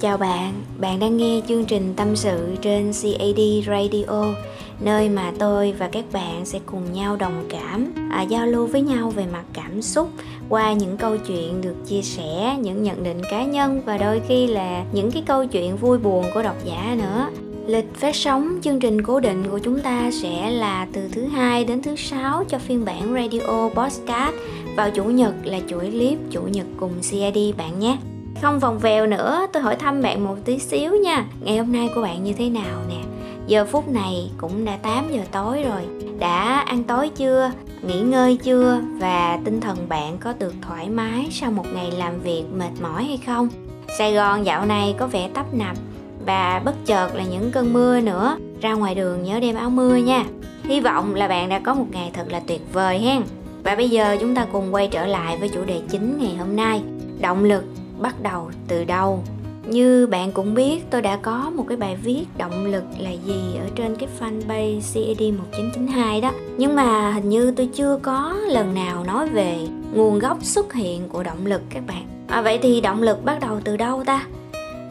Chào bạn, bạn đang nghe chương trình tâm sự trên CAD Radio nơi mà tôi và các bạn sẽ cùng nhau đồng cảm à, giao lưu với nhau về mặt cảm xúc qua những câu chuyện được chia sẻ những nhận định cá nhân và đôi khi là những cái câu chuyện vui buồn của độc giả nữa Lịch phát sóng chương trình cố định của chúng ta sẽ là từ thứ hai đến thứ sáu cho phiên bản radio podcast vào chủ nhật là chuỗi clip chủ nhật cùng CID bạn nhé. Không vòng vèo nữa, tôi hỏi thăm bạn một tí xíu nha. Ngày hôm nay của bạn như thế nào nè? Giờ phút này cũng đã 8 giờ tối rồi. Đã ăn tối chưa? Nghỉ ngơi chưa? Và tinh thần bạn có được thoải mái sau một ngày làm việc mệt mỏi hay không? Sài Gòn dạo này có vẻ tấp nập và bất chợt là những cơn mưa nữa. Ra ngoài đường nhớ đem áo mưa nha. Hy vọng là bạn đã có một ngày thật là tuyệt vời hen. Và bây giờ chúng ta cùng quay trở lại với chủ đề chính ngày hôm nay. Động lực bắt đầu từ đâu. Như bạn cũng biết tôi đã có một cái bài viết động lực là gì ở trên cái fanpage CAD 1992 đó. Nhưng mà hình như tôi chưa có lần nào nói về nguồn gốc xuất hiện của động lực các bạn. À, vậy thì động lực bắt đầu từ đâu ta?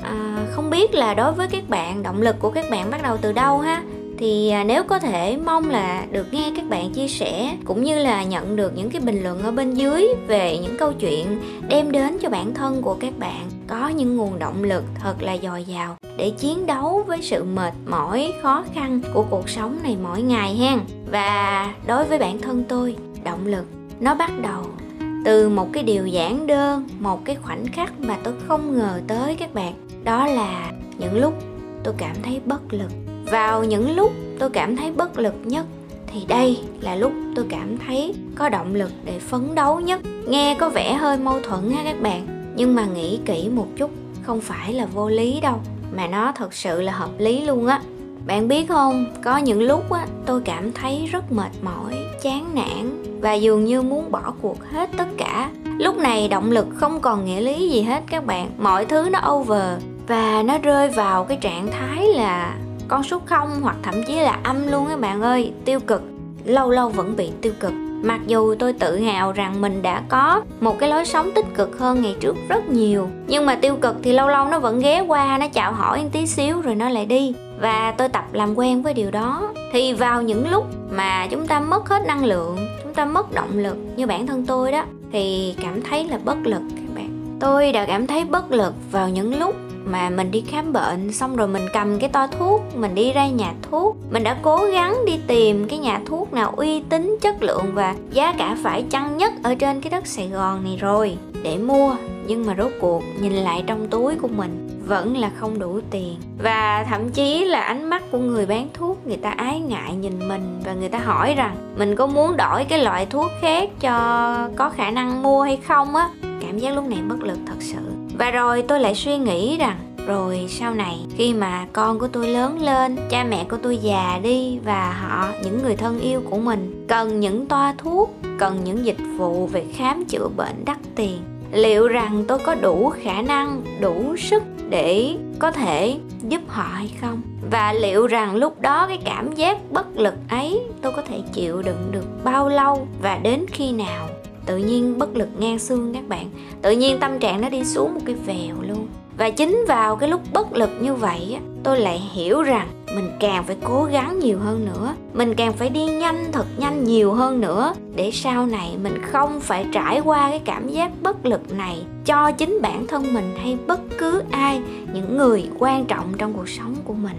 À, không biết là đối với các bạn động lực của các bạn bắt đầu từ đâu ha? Thì à, nếu có thể, mong là được nghe các bạn chia sẻ, cũng như là nhận được những cái bình luận ở bên dưới về những câu chuyện đem đến cho bản thân của các bạn. Có những nguồn động lực thật là dồi dào để chiến đấu với sự mệt mỏi, khó khăn của cuộc sống này mỗi ngày hen và đối với bản thân tôi, động lực nó bắt đầu từ một cái điều giản đơn, một cái khoảnh khắc mà tôi không ngờ tới các bạn. Đó là những lúc tôi cảm thấy bất lực vào những lúc tôi cảm thấy bất lực nhất, thì đây là lúc tôi cảm thấy có động lực để phấn đấu nhất. Nghe có vẻ hơi mâu thuẫn ha các bạn, nhưng mà nghĩ kỹ một chút, không phải là vô lý đâu, mà nó thật sự là hợp lý luôn á. Bạn biết không, có những lúc á, tôi cảm thấy rất mệt mỏi, chán nản, và dường như muốn bỏ cuộc hết tất cả. Lúc này động lực không còn nghĩa lý gì hết các bạn, mọi thứ nó over, và nó rơi vào cái trạng thái là con số không hoặc thậm chí là âm luôn các bạn ơi. Tiêu cực, lâu lâu vẫn bị tiêu cực. Mặc dù tôi tự hào rằng mình đã có một cái lối sống tích cực hơn ngày trước rất nhiều, nhưng mà tiêu cực thì lâu lâu nó vẫn ghé qua, nó chào hỏi một tí xíu rồi nó lại đi. Và tôi tập làm quen với điều đó. Thì vào những lúc mà chúng ta mất hết năng lượng, chúng ta mất động lực như bản thân tôi đó, thì cảm thấy là bất lực các bạn. Tôi đã cảm thấy bất lực vào những lúc mà mình đi khám bệnh, xong rồi mình cầm cái to thuốc, mình đi ra nhà thuốc. Mình đã cố gắng đi tìm cái nhà thuốc nào uy tín, chất lượng và giá cả phải chăng nhất ở trên cái đất sài gòn này rồi, để mua. Nhưng mà rốt cuộc, nhìn lại trong túi của mình, vẫn là không đủ tiền. Và thậm chí là ánh mắt của người bán thuốc, người ta ái ngại nhìn mình và người ta hỏi rằng, mình có muốn đổi cái loại thuốc khác cho có khả năng mua hay không á? Cảm giác lúc này bất lực thật sự và rồi tôi lại suy nghĩ rằng, rồi sau này khi mà con của tôi lớn lên, cha mẹ của tôi già đi và họ, những người thân yêu của mình cần những toa thuốc, cần những dịch vụ về khám chữa bệnh đắt tiền, liệu rằng tôi có đủ khả năng, đủ sức để có thể giúp họ hay không? Và liệu rằng lúc đó cái cảm giác bất lực ấy tôi có thể chịu đựng được bao lâu và đến khi nào? Tự nhiên bất lực ngang xương các bạn. Tự nhiên tâm trạng nó đi xuống một cái vèo luôn. Và chính vào cái lúc bất lực như vậy tôi lại hiểu rằng mình càng phải cố gắng nhiều hơn nữa. Mình càng phải đi nhanh, thật nhanh nhiều hơn nữa để sau này mình không phải trải qua cái cảm giác bất lực này cho chính bản thân mình hay bất cứ ai, những người quan trọng trong cuộc sống của mình.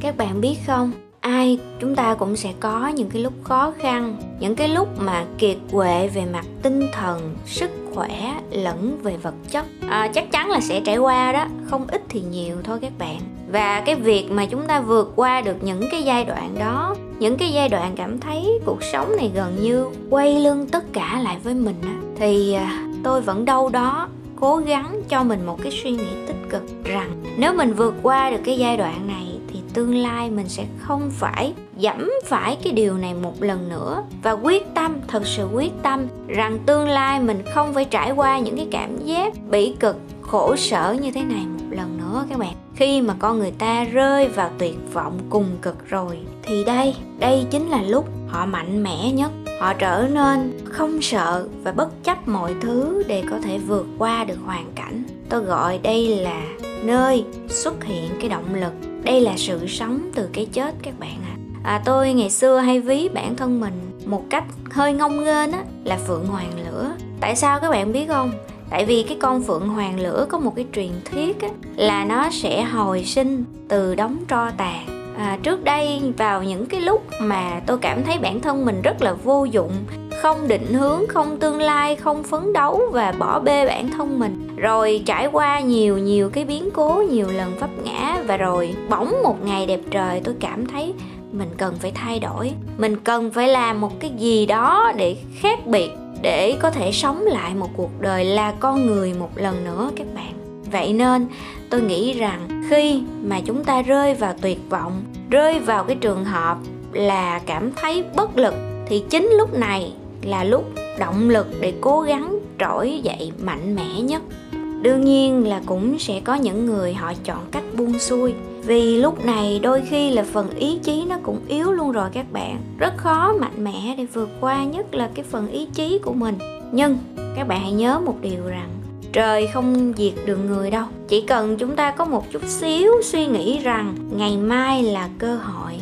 Các bạn biết không? Ai chúng ta cũng sẽ có những cái lúc khó khăn những cái lúc mà kiệt quệ về mặt tinh thần sức khỏe lẫn về vật chất. À, chắc chắn là sẽ trải qua đó không ít thì nhiều thôi các bạn. Và cái việc mà chúng ta vượt qua được những cái giai đoạn đó những cái giai đoạn cảm thấy cuộc sống này gần như quay lưng tất cả lại với mình thì à, tôi vẫn đâu đó cố gắng cho mình một cái suy nghĩ tích cực rằng nếu mình vượt qua được cái giai đoạn này tương lai mình sẽ không phải dẫm phải cái điều này một lần nữa. Và quyết tâm, thật sự quyết tâm, rằng tương lai mình không phải trải qua những cái cảm giác bỉ cực, khổ sở như thế này một lần nữa các bạn. Khi mà con người ta rơi vào tuyệt vọng cùng cực rồi, thì đây đây chính là lúc họ mạnh mẽ nhất. Họ trở nên không sợ và bất chấp mọi thứ để có thể vượt qua được hoàn cảnh. Tôi gọi đây là nơi xuất hiện cái động lực đây là sự sống từ cái chết các bạn ạ. À. à, tôi ngày xưa hay ví bản thân mình một cách hơi ngông nghênh á là phượng hoàng lửa. Tại sao các bạn biết không? Tại vì cái con phượng hoàng lửa có một cái truyền thuyết á, là nó sẽ hồi sinh từ đống tro tàn. À, trước đây vào những cái lúc mà tôi cảm thấy bản thân mình rất là vô dụng không định hướng không tương lai không phấn đấu và bỏ bê bản thân mình rồi trải qua nhiều nhiều cái biến cố, nhiều lần vấp ngã và rồi bỗng một ngày đẹp trời, tôi cảm thấy mình cần phải thay đổi. Mình cần phải làm một cái gì đó để khác biệt, để có thể sống lại một cuộc đời là con người một lần nữa, các bạn. Vậy nên tôi nghĩ rằng khi mà chúng ta rơi vào tuyệt vọng, rơi vào cái trường hợp là cảm thấy bất lực, thì chính lúc này là lúc động lực để cố gắng trỗi dậy mạnh mẽ nhất đương nhiên là cũng sẽ có những người họ chọn cách buông xuôi. Vì lúc này đôi khi là phần ý chí nó cũng yếu luôn rồi các bạn. Rất khó mạnh mẽ để vượt qua nhất là cái phần ý chí của mình. Nhưng các bạn hãy nhớ một điều rằng, trời không diệt được người đâu. Chỉ cần chúng ta có một chút xíu suy nghĩ rằng ngày mai là cơ hội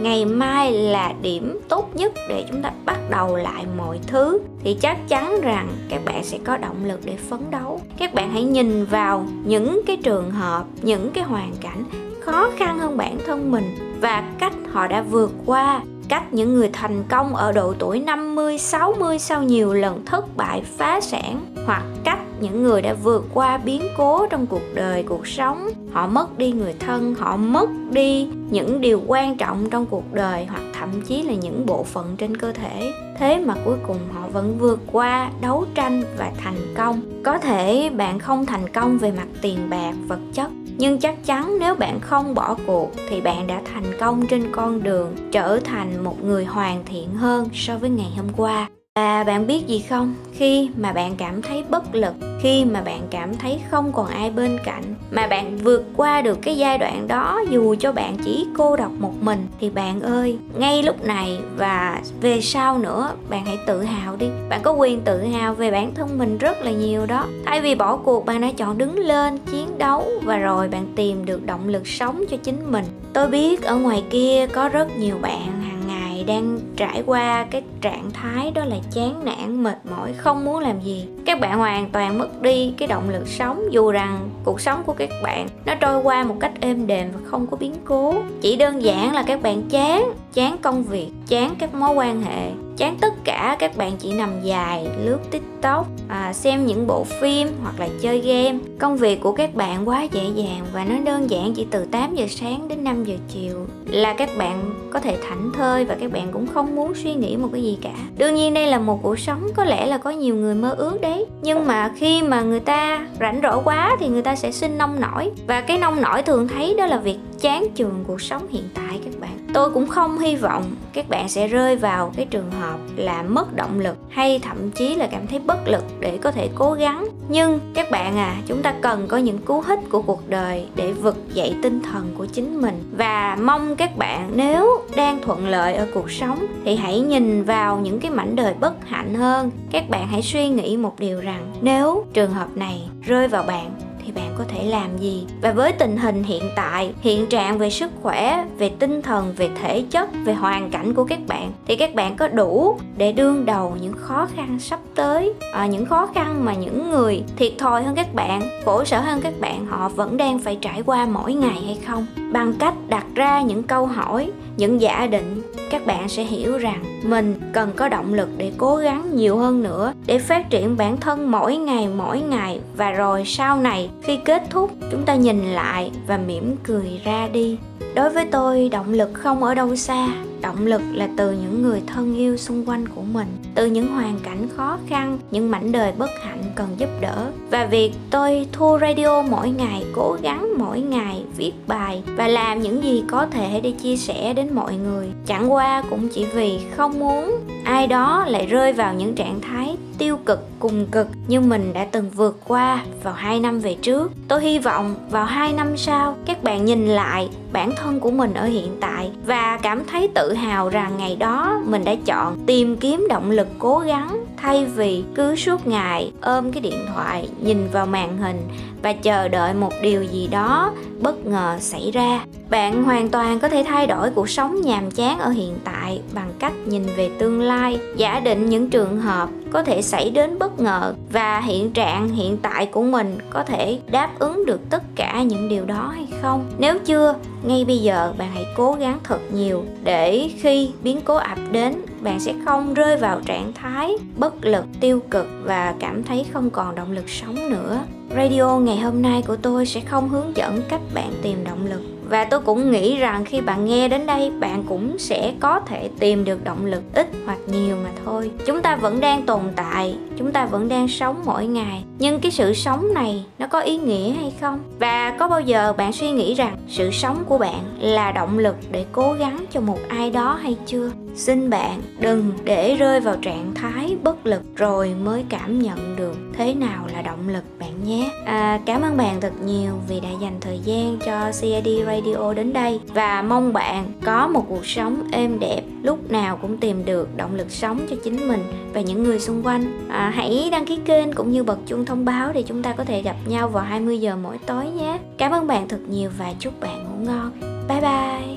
ngày mai là điểm tốt nhất để chúng ta bắt đầu lại mọi thứ. Thì chắc chắn rằng các bạn sẽ có động lực để phấn đấu. Các bạn hãy nhìn vào những cái trường hợp những cái hoàn cảnh khó khăn hơn bản thân mình và cách họ đã vượt qua cách những người thành công ở độ tuổi 50, 60 sau nhiều lần thất bại phá sản hoặc cách những người đã vượt qua biến cố trong cuộc đời, cuộc sống. Họ mất đi người thân, họ mất đi những điều quan trọng trong cuộc đời hoặc thậm chí là những bộ phận trên cơ thể. Thế mà cuối cùng họ vẫn vượt qua đấu tranh và thành công. Có thể bạn không thành công về mặt tiền bạc vật chất nhưng chắc chắn nếu bạn không bỏ cuộc thì bạn đã thành công trên con đường trở thành một người hoàn thiện hơn so với ngày hôm qua. Và bạn biết gì không? Khi mà bạn cảm thấy bất lực khi mà bạn cảm thấy không còn ai bên cạnh, mà bạn vượt qua được cái giai đoạn đó, dù cho bạn chỉ cô độc một mình, thì bạn ơi, ngay lúc này và về sau nữa, bạn hãy tự hào đi. Bạn có quyền tự hào về bản thân mình rất là nhiều đó. Thay vì bỏ cuộc, bạn đã chọn đứng lên, chiến đấu và rồi bạn tìm được động lực sống cho chính mình. Tôi biết ở ngoài kia có rất nhiều bạn đang trải qua cái trạng thái đó là chán nản, mệt mỏi, không muốn làm gì. Các bạn hoàn toàn mất đi cái động lực sống, dù rằng cuộc sống của các bạn nó trôi qua một cách êm đềm và không có biến cố. Chỉ đơn giản là các bạn chán chán công việc chán các mối quan hệ chán tất cả các bạn chỉ nằm dài lướt tiktok à, xem những bộ phim hoặc là chơi game. Công việc của các bạn quá dễ dàng và nó đơn giản chỉ từ 8 giờ sáng đến 5 giờ chiều. Là các bạn có thể thảnh thơi và các bạn cũng không muốn suy nghĩ một cái gì cả. Đương nhiên đây là một cuộc sống có lẽ là có nhiều người mơ ước đấy. Nhưng mà khi mà người ta rảnh rỗi quá thì người ta sẽ sinh nông nổi. Và cái nông nổi thường thấy đó là việc chán chường cuộc sống hiện tại các bạn tôi cũng không hy vọng các bạn sẽ rơi vào cái trường hợp là mất động lực hay thậm chí là cảm thấy bất lực để có thể cố gắng. Nhưng các bạn à chúng ta cần có những cú hích của cuộc đời để vực dậy tinh thần của chính mình. Và mong các bạn nếu đang thuận lợi ở cuộc sống thì hãy nhìn vào những cái mảnh đời bất hạnh hơn. Các bạn hãy suy nghĩ một điều rằng nếu trường hợp này rơi vào bạn có thể làm gì. Và với tình hình hiện tại hiện trạng về sức khỏe về tinh thần về thể chất về hoàn cảnh của các bạn thì các bạn có đủ để đương đầu những khó khăn sắp tới. À, những khó khăn mà những người thiệt thòi hơn các bạn khổ sở hơn các bạn họ vẫn đang phải trải qua mỗi ngày hay không? Bằng cách đặt ra những câu hỏi những giả định các bạn sẽ hiểu rằng mình cần có động lực để cố gắng nhiều hơn nữa, để phát triển bản thân mỗi ngày mỗi ngày. Và rồi sau này, khi kết thúc, chúng ta nhìn lại và mỉm cười ra đi. Đối với tôi, động lực không ở đâu xa động lực là từ những người thân yêu xung quanh của mình, từ những hoàn cảnh khó khăn, những mảnh đời bất hạnh cần giúp đỡ. Và việc tôi thu radio mỗi ngày, cố gắng mỗi ngày viết bài và làm những gì có thể để chia sẻ đến mọi người, chẳng qua cũng chỉ vì không muốn. Ai đó lại rơi vào những trạng thái tiêu cực cùng cực như mình đã từng vượt qua vào 2 năm về trước. Tôi hy vọng vào 2 năm sau, các bạn nhìn lại bản thân của mình ở hiện tại và cảm thấy tự hào rằng ngày đó mình đã chọn tìm kiếm động lực cố gắng thay vì cứ suốt ngày ôm cái điện thoại nhìn vào màn hình và chờ đợi một điều gì đó bất ngờ xảy ra bạn hoàn toàn có thể thay đổi cuộc sống nhàm chán ở hiện tại bằng cách nhìn về tương lai, giả định những trường hợp có thể xảy đến bất ngờ và hiện trạng hiện tại của mình có thể đáp ứng được tất cả những điều đó hay không. Nếu chưa, ngay bây giờ bạn hãy cố gắng thật nhiều để khi biến cố ập đến, bạn sẽ không rơi vào trạng thái bất lực, tiêu cực và cảm thấy không còn động lực sống nữa. Radio ngày hôm nay của tôi sẽ không hướng dẫn cách bạn tìm động lực và tôi cũng nghĩ rằng khi bạn nghe đến đây, bạn cũng sẽ có thể tìm được động lực ít hoặc nhiều mà thôi. Chúng ta vẫn đang tồn tại, chúng ta vẫn đang sống mỗi ngày. Nhưng cái sự sống này, nó có ý nghĩa hay không? Và có bao giờ bạn suy nghĩ rằng sự sống của bạn là động lực để cố gắng cho một ai đó hay chưa? Xin bạn đừng để rơi vào trạng thái bất lực rồi mới cảm nhận được thế nào là động lực bạn nhé. À, cảm ơn bạn thật nhiều vì đã dành thời gian cho CID Radio đến đây. Và mong bạn có một cuộc sống êm đẹp lúc nào cũng tìm được động lực sống cho chính mình và những người xung quanh. À, hãy đăng ký kênh cũng như bật chuông thông báo để chúng ta có thể gặp nhau vào 20 giờ mỗi tối nhé. Cảm ơn bạn thật nhiều và chúc bạn ngủ ngon. Bye bye.